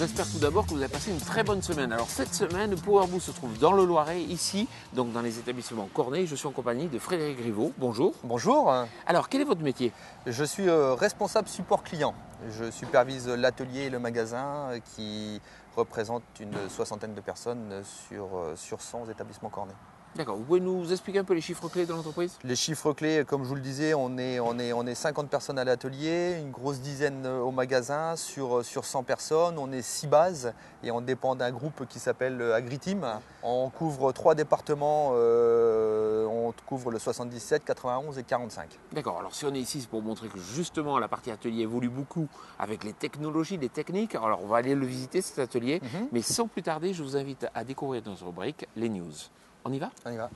J'espère tout d'abord que vous avez passé une très bonne semaine. Alors cette semaine, PowerBoost se trouve dans le Loiret, ici, donc dans les établissements Corneille. Je suis en compagnie de Frédéric Griveau. Bonjour. Bonjour. Alors quel est votre métier? Je suis euh, responsable support client. Je supervise l'atelier et le magasin euh, qui représente une soixantaine de personnes sur, euh, sur 100 établissements Corneille. D'accord. Vous pouvez nous expliquer un peu les chiffres clés de l'entreprise? Les chiffres clés, comme je vous le disais, on est, on est, on est 50 personnes à l'atelier, une grosse dizaine euh, au magasin sur, sur 100 personnes. On est 6 bases et on dépend d'un groupe qui s'appelle AgriTeam. On couvre trois départements, euh, on couvre le 77, 91 et 45. D'accord. Alors si on est ici, c'est pour montrer que justement la partie atelier évolue beaucoup avec les technologies, les techniques. Alors on va aller le visiter cet atelier, Mhm. mais sans plus tarder, je vous invite à découvrir notre rubrique les news. On y va? On y va.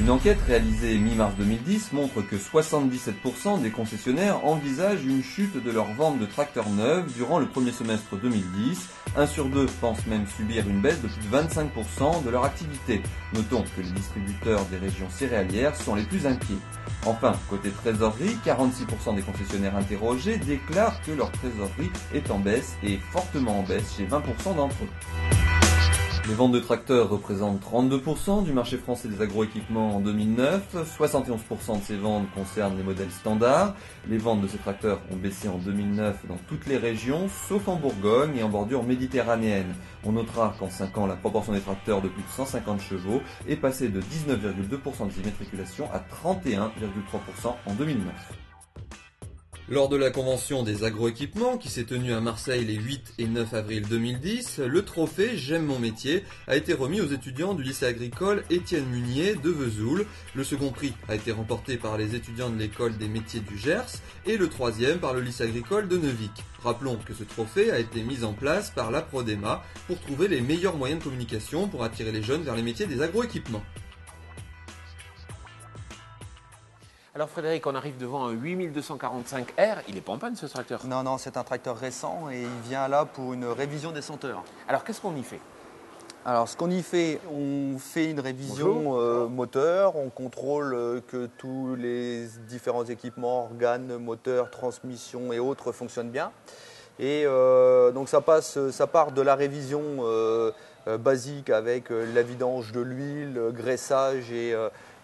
Une enquête réalisée mi-mars 2010 montre que 77% des concessionnaires envisagent une chute de leur vente de tracteurs neufs durant le premier semestre 2010. Un sur deux pense même subir une baisse de plus de 25% de leur activité. Notons que les distributeurs des régions céréalières sont les plus inquiets. Enfin, côté trésorerie, 46% des concessionnaires interrogés déclarent que leur trésorerie est en baisse et fortement en baisse chez 20% d'entre eux. Les ventes de tracteurs représentent 32% du marché français des agroéquipements en 2009. 71% de ces ventes concernent les modèles standards. Les ventes de ces tracteurs ont baissé en 2009 dans toutes les régions, sauf en Bourgogne et en bordure méditerranéenne. On notera qu'en 5 ans, la proportion des tracteurs de plus de 150 chevaux est passée de 19,2% des immatriculations à 31,3% en 2009. Lors de la convention des agroéquipements qui s'est tenue à Marseille les 8 et 9 avril 2010, le trophée J'aime mon métier a été remis aux étudiants du lycée agricole Étienne Munier de Vesoul. Le second prix a été remporté par les étudiants de l'école des métiers du Gers et le troisième par le lycée agricole de Neuvic. Rappelons que ce trophée a été mis en place par la Prodema pour trouver les meilleurs moyens de communication pour attirer les jeunes vers les métiers des agroéquipements. Alors Frédéric, on arrive devant un 8245R. Il est pas en panne ce tracteur. Non, non, c'est un tracteur récent et il vient là pour une révision des senteurs. Alors qu'est-ce qu'on y fait? Alors, ce qu'on y fait, on fait une révision euh, moteur, on contrôle euh, que tous les différents équipements, organes, moteurs, transmissions et autres fonctionnent bien. Et euh, donc, ça, passe, ça part de la révision basique avec la vidange de l'huile, graissage et,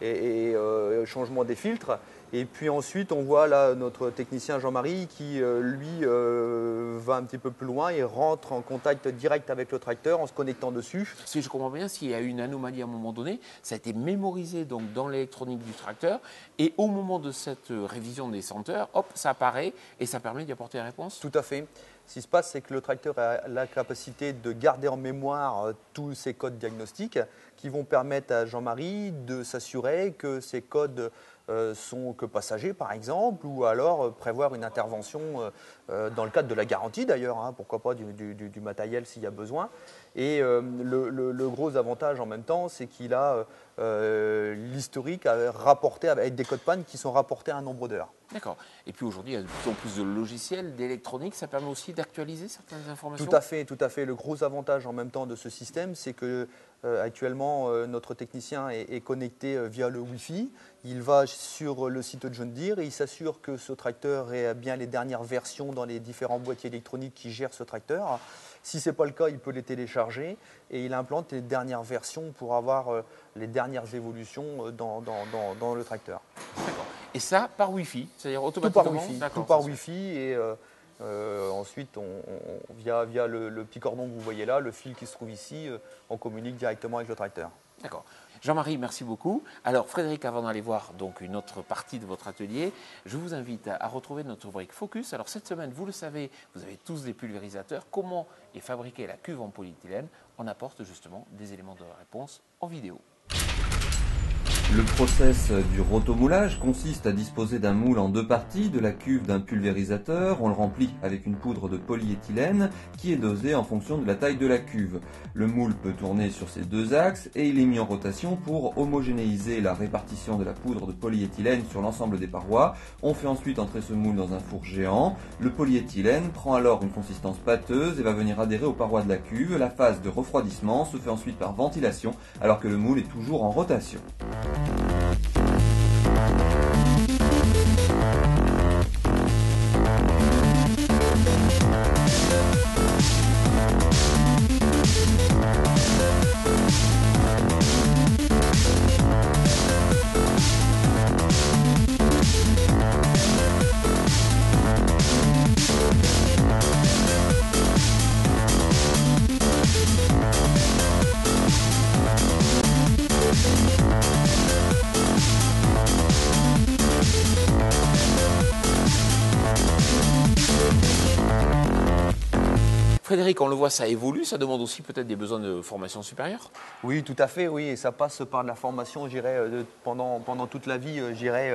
et- euh, changement des filtres. Et puis ensuite, on voit là notre technicien Jean-Marie qui, euh, lui, euh, va un petit peu plus loin et rentre en contact direct avec le tracteur en se connectant dessus. Si je comprends bien, s'il y a eu une anomalie à un moment donné, ça a été mémorisé donc dans l'électronique du tracteur et au moment de cette euh, révision des senteurs, hop, ça apparaît et ça permet d'y apporter la réponse. Tout à fait. Ce qui se passe, c'est que le tracteur a la capacité de garder en mémoire tous ces codes diagnostiques qui vont permettre à Jean-Marie de s'assurer que ces codes sont que passagers, par exemple, ou alors euh, prévoir une intervention euh, euh, dans le cadre de la garantie, d'ailleurs, hein, pourquoi pas du, matériel s'il y a besoin. Et euh, le- le gros avantage en même temps, c'est qu'il a euh, l'historique à rapporter avec des codes panne qui sont rapportés à un nombre d'heures. D'accord. Et puis aujourd'hui, il y a de plus en plus de logiciels, d'électronique, ça permet aussi d'actualiser certaines informations? Tout à fait, tout à fait. Le gros avantage en même temps de ce système, c'est que euh, actuellement euh, notre technicien est, est connecté via le Wi-Fi. Il va sur le site de John Deere et il s'assure que ce tracteur ait bien les dernières versions dans les différents boîtiers électroniques qui gèrent ce tracteur. Si ce n'est pas le cas, il peut les télécharger et il implante les dernières versions pour avoir euh, les dernières évolutions euh, dans, dans- dans- dans le tracteur. D'accord. Et ça par Wi-Fi, c'est-à-dire Tout automatiquement. par Wi-Fi, tout par ça, Wi-Fi et euh, euh, ensuite on, on- via, via le, le petit cordon que vous voyez là, le fil qui se trouve ici, on communique directement avec le tracteur. D'accord. Jean-Marie, merci beaucoup. Alors Frédéric, avant d'aller voir donc une autre partie de votre atelier, je vous invite à, retrouver notre rubrique Focus. Alors cette semaine, vous le savez, vous avez tous des pulvérisateurs. Comment est fabriquée la cuve en polyéthylène? On apporte justement des éléments de réponse en vidéo. Le process du rotomoulage consiste à disposer d'un moule en deux parties de la cuve d'un pulvérisateur. On le remplit avec une poudre de polyéthylène qui est dosée en fonction de la taille de la cuve. Le moule peut tourner sur ses deux axes et il est mis en rotation pour homogénéiser la répartition de la poudre de polyéthylène sur l'ensemble des parois. On fait ensuite entrer ce moule dans un four géant. Le polyéthylène prend alors une consistance pâteuse et va venir adhérer aux parois de la cuve. La phase de refroidissement se fait ensuite par ventilation alors que le moule est toujours en rotation. Frédéric, on le voit, ça évolue, ça demande aussi peut-être des besoins de formation supérieure Oui, tout à fait, oui, et ça passe par de la formation, je dirais, euh, pendant, pendant toute la vie, euh, je dirais,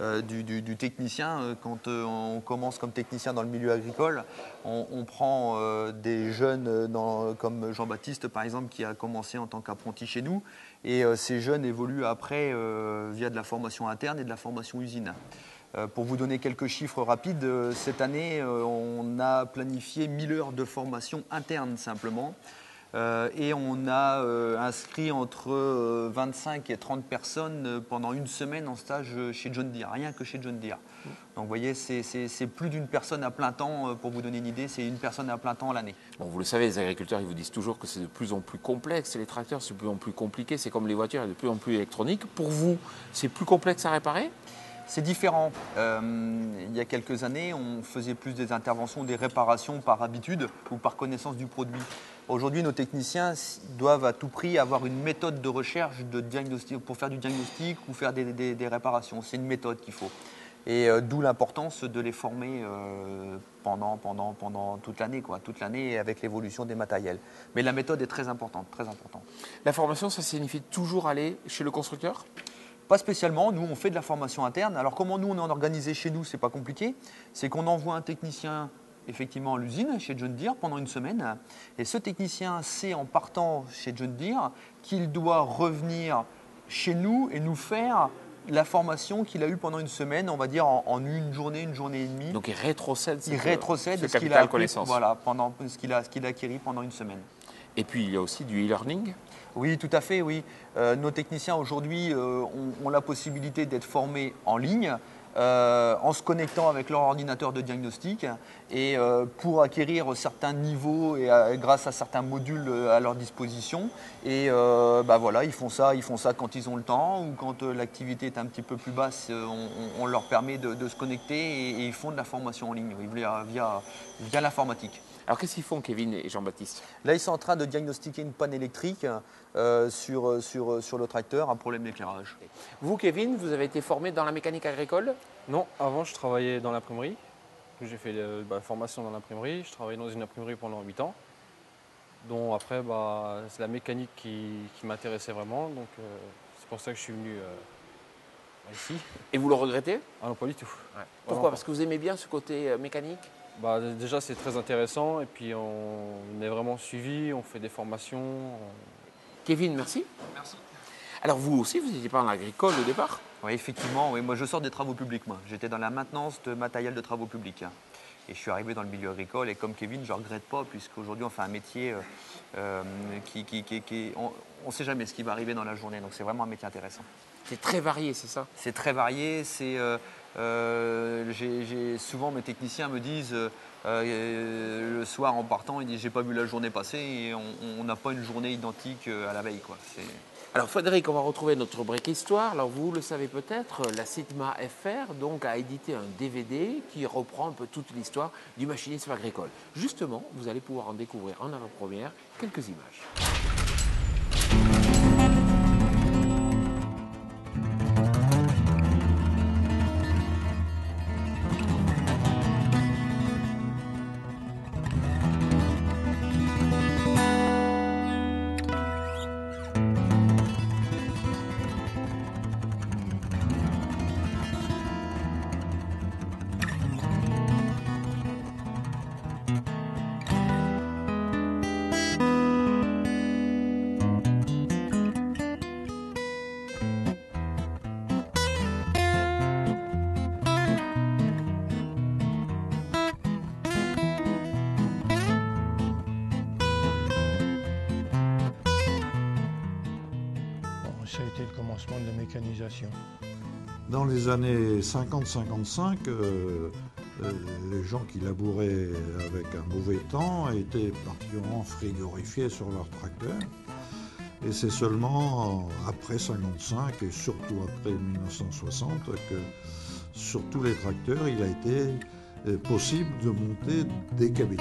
euh, du, technicien. Quand on commence comme technicien dans le milieu agricole, on, prend des jeunes comme Jean-Baptiste, par exemple, qui a commencé en tant qu'apprenti chez nous, et ces jeunes évoluent après via de la formation interne et de la formation usine. Euh, pour vous donner quelques chiffres rapides, euh, cette année, euh, on a planifié 1000 heures de formation interne simplement. et on a inscrit entre 25 et 30 personnes pendant une semaine en stage chez John Deere, rien que chez John Deere. Donc vous voyez, c'est plus d'une personne à plein temps, pour vous donner une idée, c'est une personne à plein temps l'année. Vous le savez, les agriculteurs, ils vous disent toujours que c'est de plus en plus complexe, les tracteurs, c'est de plus en plus compliqué, c'est comme les voitures, de plus en plus électronique. Pour vous, c'est plus complexe à réparer? C'est différent. Euh, il y a quelques années, on faisait plus des interventions, des réparations par habitude ou par connaissance du produit. Aujourd'hui, nos techniciens doivent à tout prix avoir une méthode de recherche de diagnostic, pour faire du diagnostic ou faire des, réparations. C'est une méthode qu'il faut. Et euh, d'où l'importance de les former euh, pendant, toute l'année, toute l'année avec l'évolution des matériels. Mais la méthode est très importante, très importante. La formation, ça signifie toujours aller chez le constructeur? Pas spécialement, nous on fait de la formation interne. Alors comment nous on est organisé chez nous, c'est pas compliqué. C'est qu'on envoie un technicien effectivement à l'usine chez John Deere pendant une semaine. Et ce technicien sait en partant chez John Deere qu'il doit revenir chez nous et nous faire la formation qu'il a eue pendant une semaine, on va dire en, une journée, une journée et demie. Donc il rétrocède, il rétrocède ce, qu'il a connaissance. Voilà, pendant ce qu'il a, ce qu'il a acquis pendant une semaine. Et puis il y a aussi du e-learning oui, tout à fait, oui. Euh, nos techniciens aujourd'hui euh, ont, la possibilité d'être formés en ligne. Euh, en se connectant avec leur ordinateur de diagnostic et pour acquérir certains niveaux et grâce à certains modules à leur disposition. Et bah voilà, ils font ça, ils font ça quand ils ont le temps ou quand l'activité est un petit peu plus basse, on, leur permet de, se connecter et, ils font de la formation en ligne via, via l'informatique. Alors qu'est-ce qu'ils font, Kevin et Jean-Baptiste? Là, ils sont en train de diagnostiquer une panne électrique euh, sur, sur, sur le tracteur, un problème d'éclairage. Vous, Kevin, vous avez été formé dans la mécanique agricole? Non, avant, je travaillais dans l'imprimerie. J'ai fait la bah, formation dans l'imprimerie. Je travaillais dans une imprimerie pendant 8 ans. dont après, bah, c'est la mécanique qui, m'intéressait vraiment. Donc, euh, c'est pour ça que je suis venu euh, ici. Et vous le regrettez? Ah non, pas du tout. Pourquoi? Parce que vous aimez bien ce côté mécanique? Bah, déjà, c'est très intéressant et puis on est vraiment suivi, on fait des formations. Kevin, merci. Merci. Alors vous aussi, vous n'étiez pas en agricole au départ? Oui, effectivement. Oui. Moi, je sors des travaux publics. Moi, J'étais dans la maintenance de matériel de travaux publics. Et je suis arrivé dans le milieu agricole et comme Kevin, je ne regrette pas puisqu'aujourd'hui on fait un métier euh, euh, qui, qui, on ne sait jamais ce qui va arriver dans la journée. Donc c'est vraiment un métier intéressant. C'est très varié, c'est ça? C'est très varié. C'est euh, euh, souvent mes techniciens me disent euh, le soir en partant, ils disent j'ai pas vu la journée passer et on n'a pas une journée identique à la veille. Quoi. Alors Frédéric, on va retrouver notre rubrique histoire. Alors vous le savez peut-être, la Sigma FR donc, a édité un DVD qui reprend un peu toute l'histoire du machinisme agricole. Justement, vous allez pouvoir en découvrir en avant-première quelques images. Dans les années 50-55, euh, euh, les gens qui labouraient avec un mauvais temps étaient particulièrement frigorifiés sur leur tracteur. Et c'est seulement après 55 et surtout après 1960 que sur tous les tracteurs, il a été euh, possible de monter des cabines.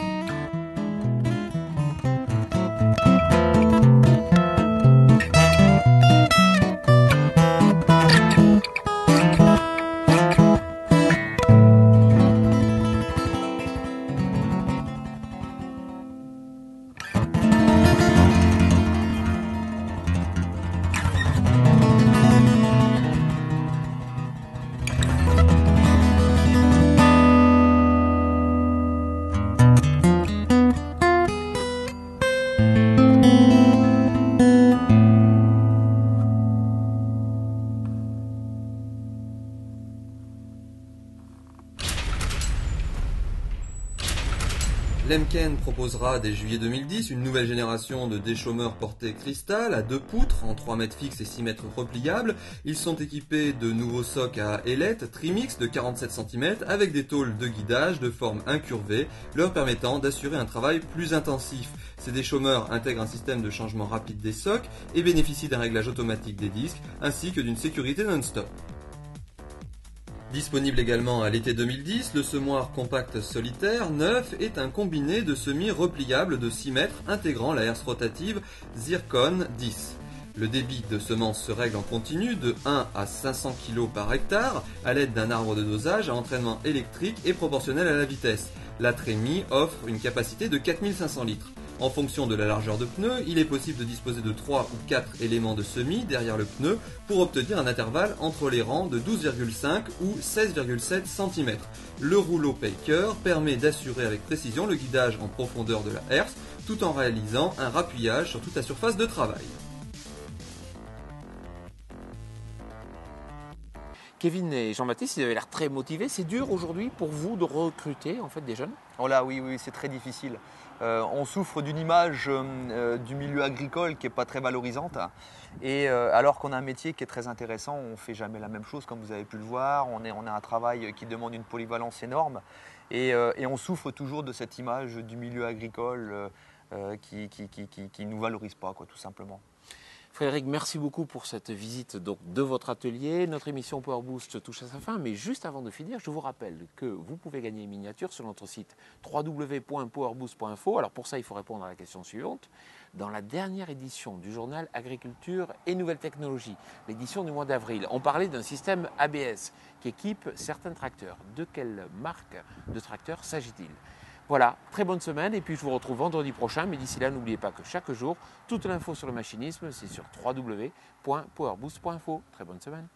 Lemken proposera dès juillet 2010 une nouvelle génération de déchômeurs portés cristal à deux poutres en 3 mètres fixes et 6 mètres repliables. Ils sont équipés de nouveaux socs à ailettes trimix de 47 cm avec des tôles de guidage de forme incurvée leur permettant d'assurer un travail plus intensif. Ces déchômeurs intègrent un système de changement rapide des socs et bénéficient d'un réglage automatique des disques ainsi que d'une sécurité non-stop. Disponible également à l'été 2010, le semoir compact solitaire neuf est un combiné de semis repliables de 6 mètres intégrant la herse rotative Zircon 10. Le débit de semences se règle en continu de 1 à 500 kg par hectare à l'aide d'un arbre de dosage à entraînement électrique et proportionnel à la vitesse. La Trémie offre une capacité de 4500 litres. En fonction de la largeur de pneu, il est possible de disposer de 3 ou 4 éléments de semis derrière le pneu pour obtenir un intervalle entre les rangs de 12,5 ou 16,7 cm. Le rouleau Paker permet d'assurer avec précision le guidage en profondeur de la herse tout en réalisant un rappuyage sur toute la surface de travail. Kevin et Jean-Baptiste, ils avaient l'air très motivés. C'est dur aujourd'hui pour vous de recruter en fait des jeunes? Oh là, oui, oui, c'est très difficile. Euh, on souffre d'une image euh, du milieu agricole qui n'est pas très valorisante. Et euh, alors qu'on a un métier qui est très intéressant, on ne fait jamais la même chose, comme vous avez pu le voir. On, a un travail qui demande une polyvalence énorme. Et, on souffre toujours de cette image du milieu agricole qui ne nous valorise pas, tout simplement. Frédéric, merci beaucoup pour cette visite de votre atelier. Notre émission Power Boost touche à sa fin, mais juste avant de finir, je vous rappelle que vous pouvez gagner une miniature sur notre site www.powerboost.info. Alors pour ça, il faut répondre à la question suivante. Dans la dernière édition du journal Agriculture et Nouvelles Technologies, l'édition du mois d'avril, on parlait d'un système ABS qui équipe certains tracteurs. De quelle marque de tracteur s'agit-il? Voilà, très bonne semaine et puis je vous retrouve vendredi prochain. Mais d'ici là, n'oubliez pas que chaque jour, toute l'info sur le machinisme, c'est sur www.powerboost.info. Très bonne semaine.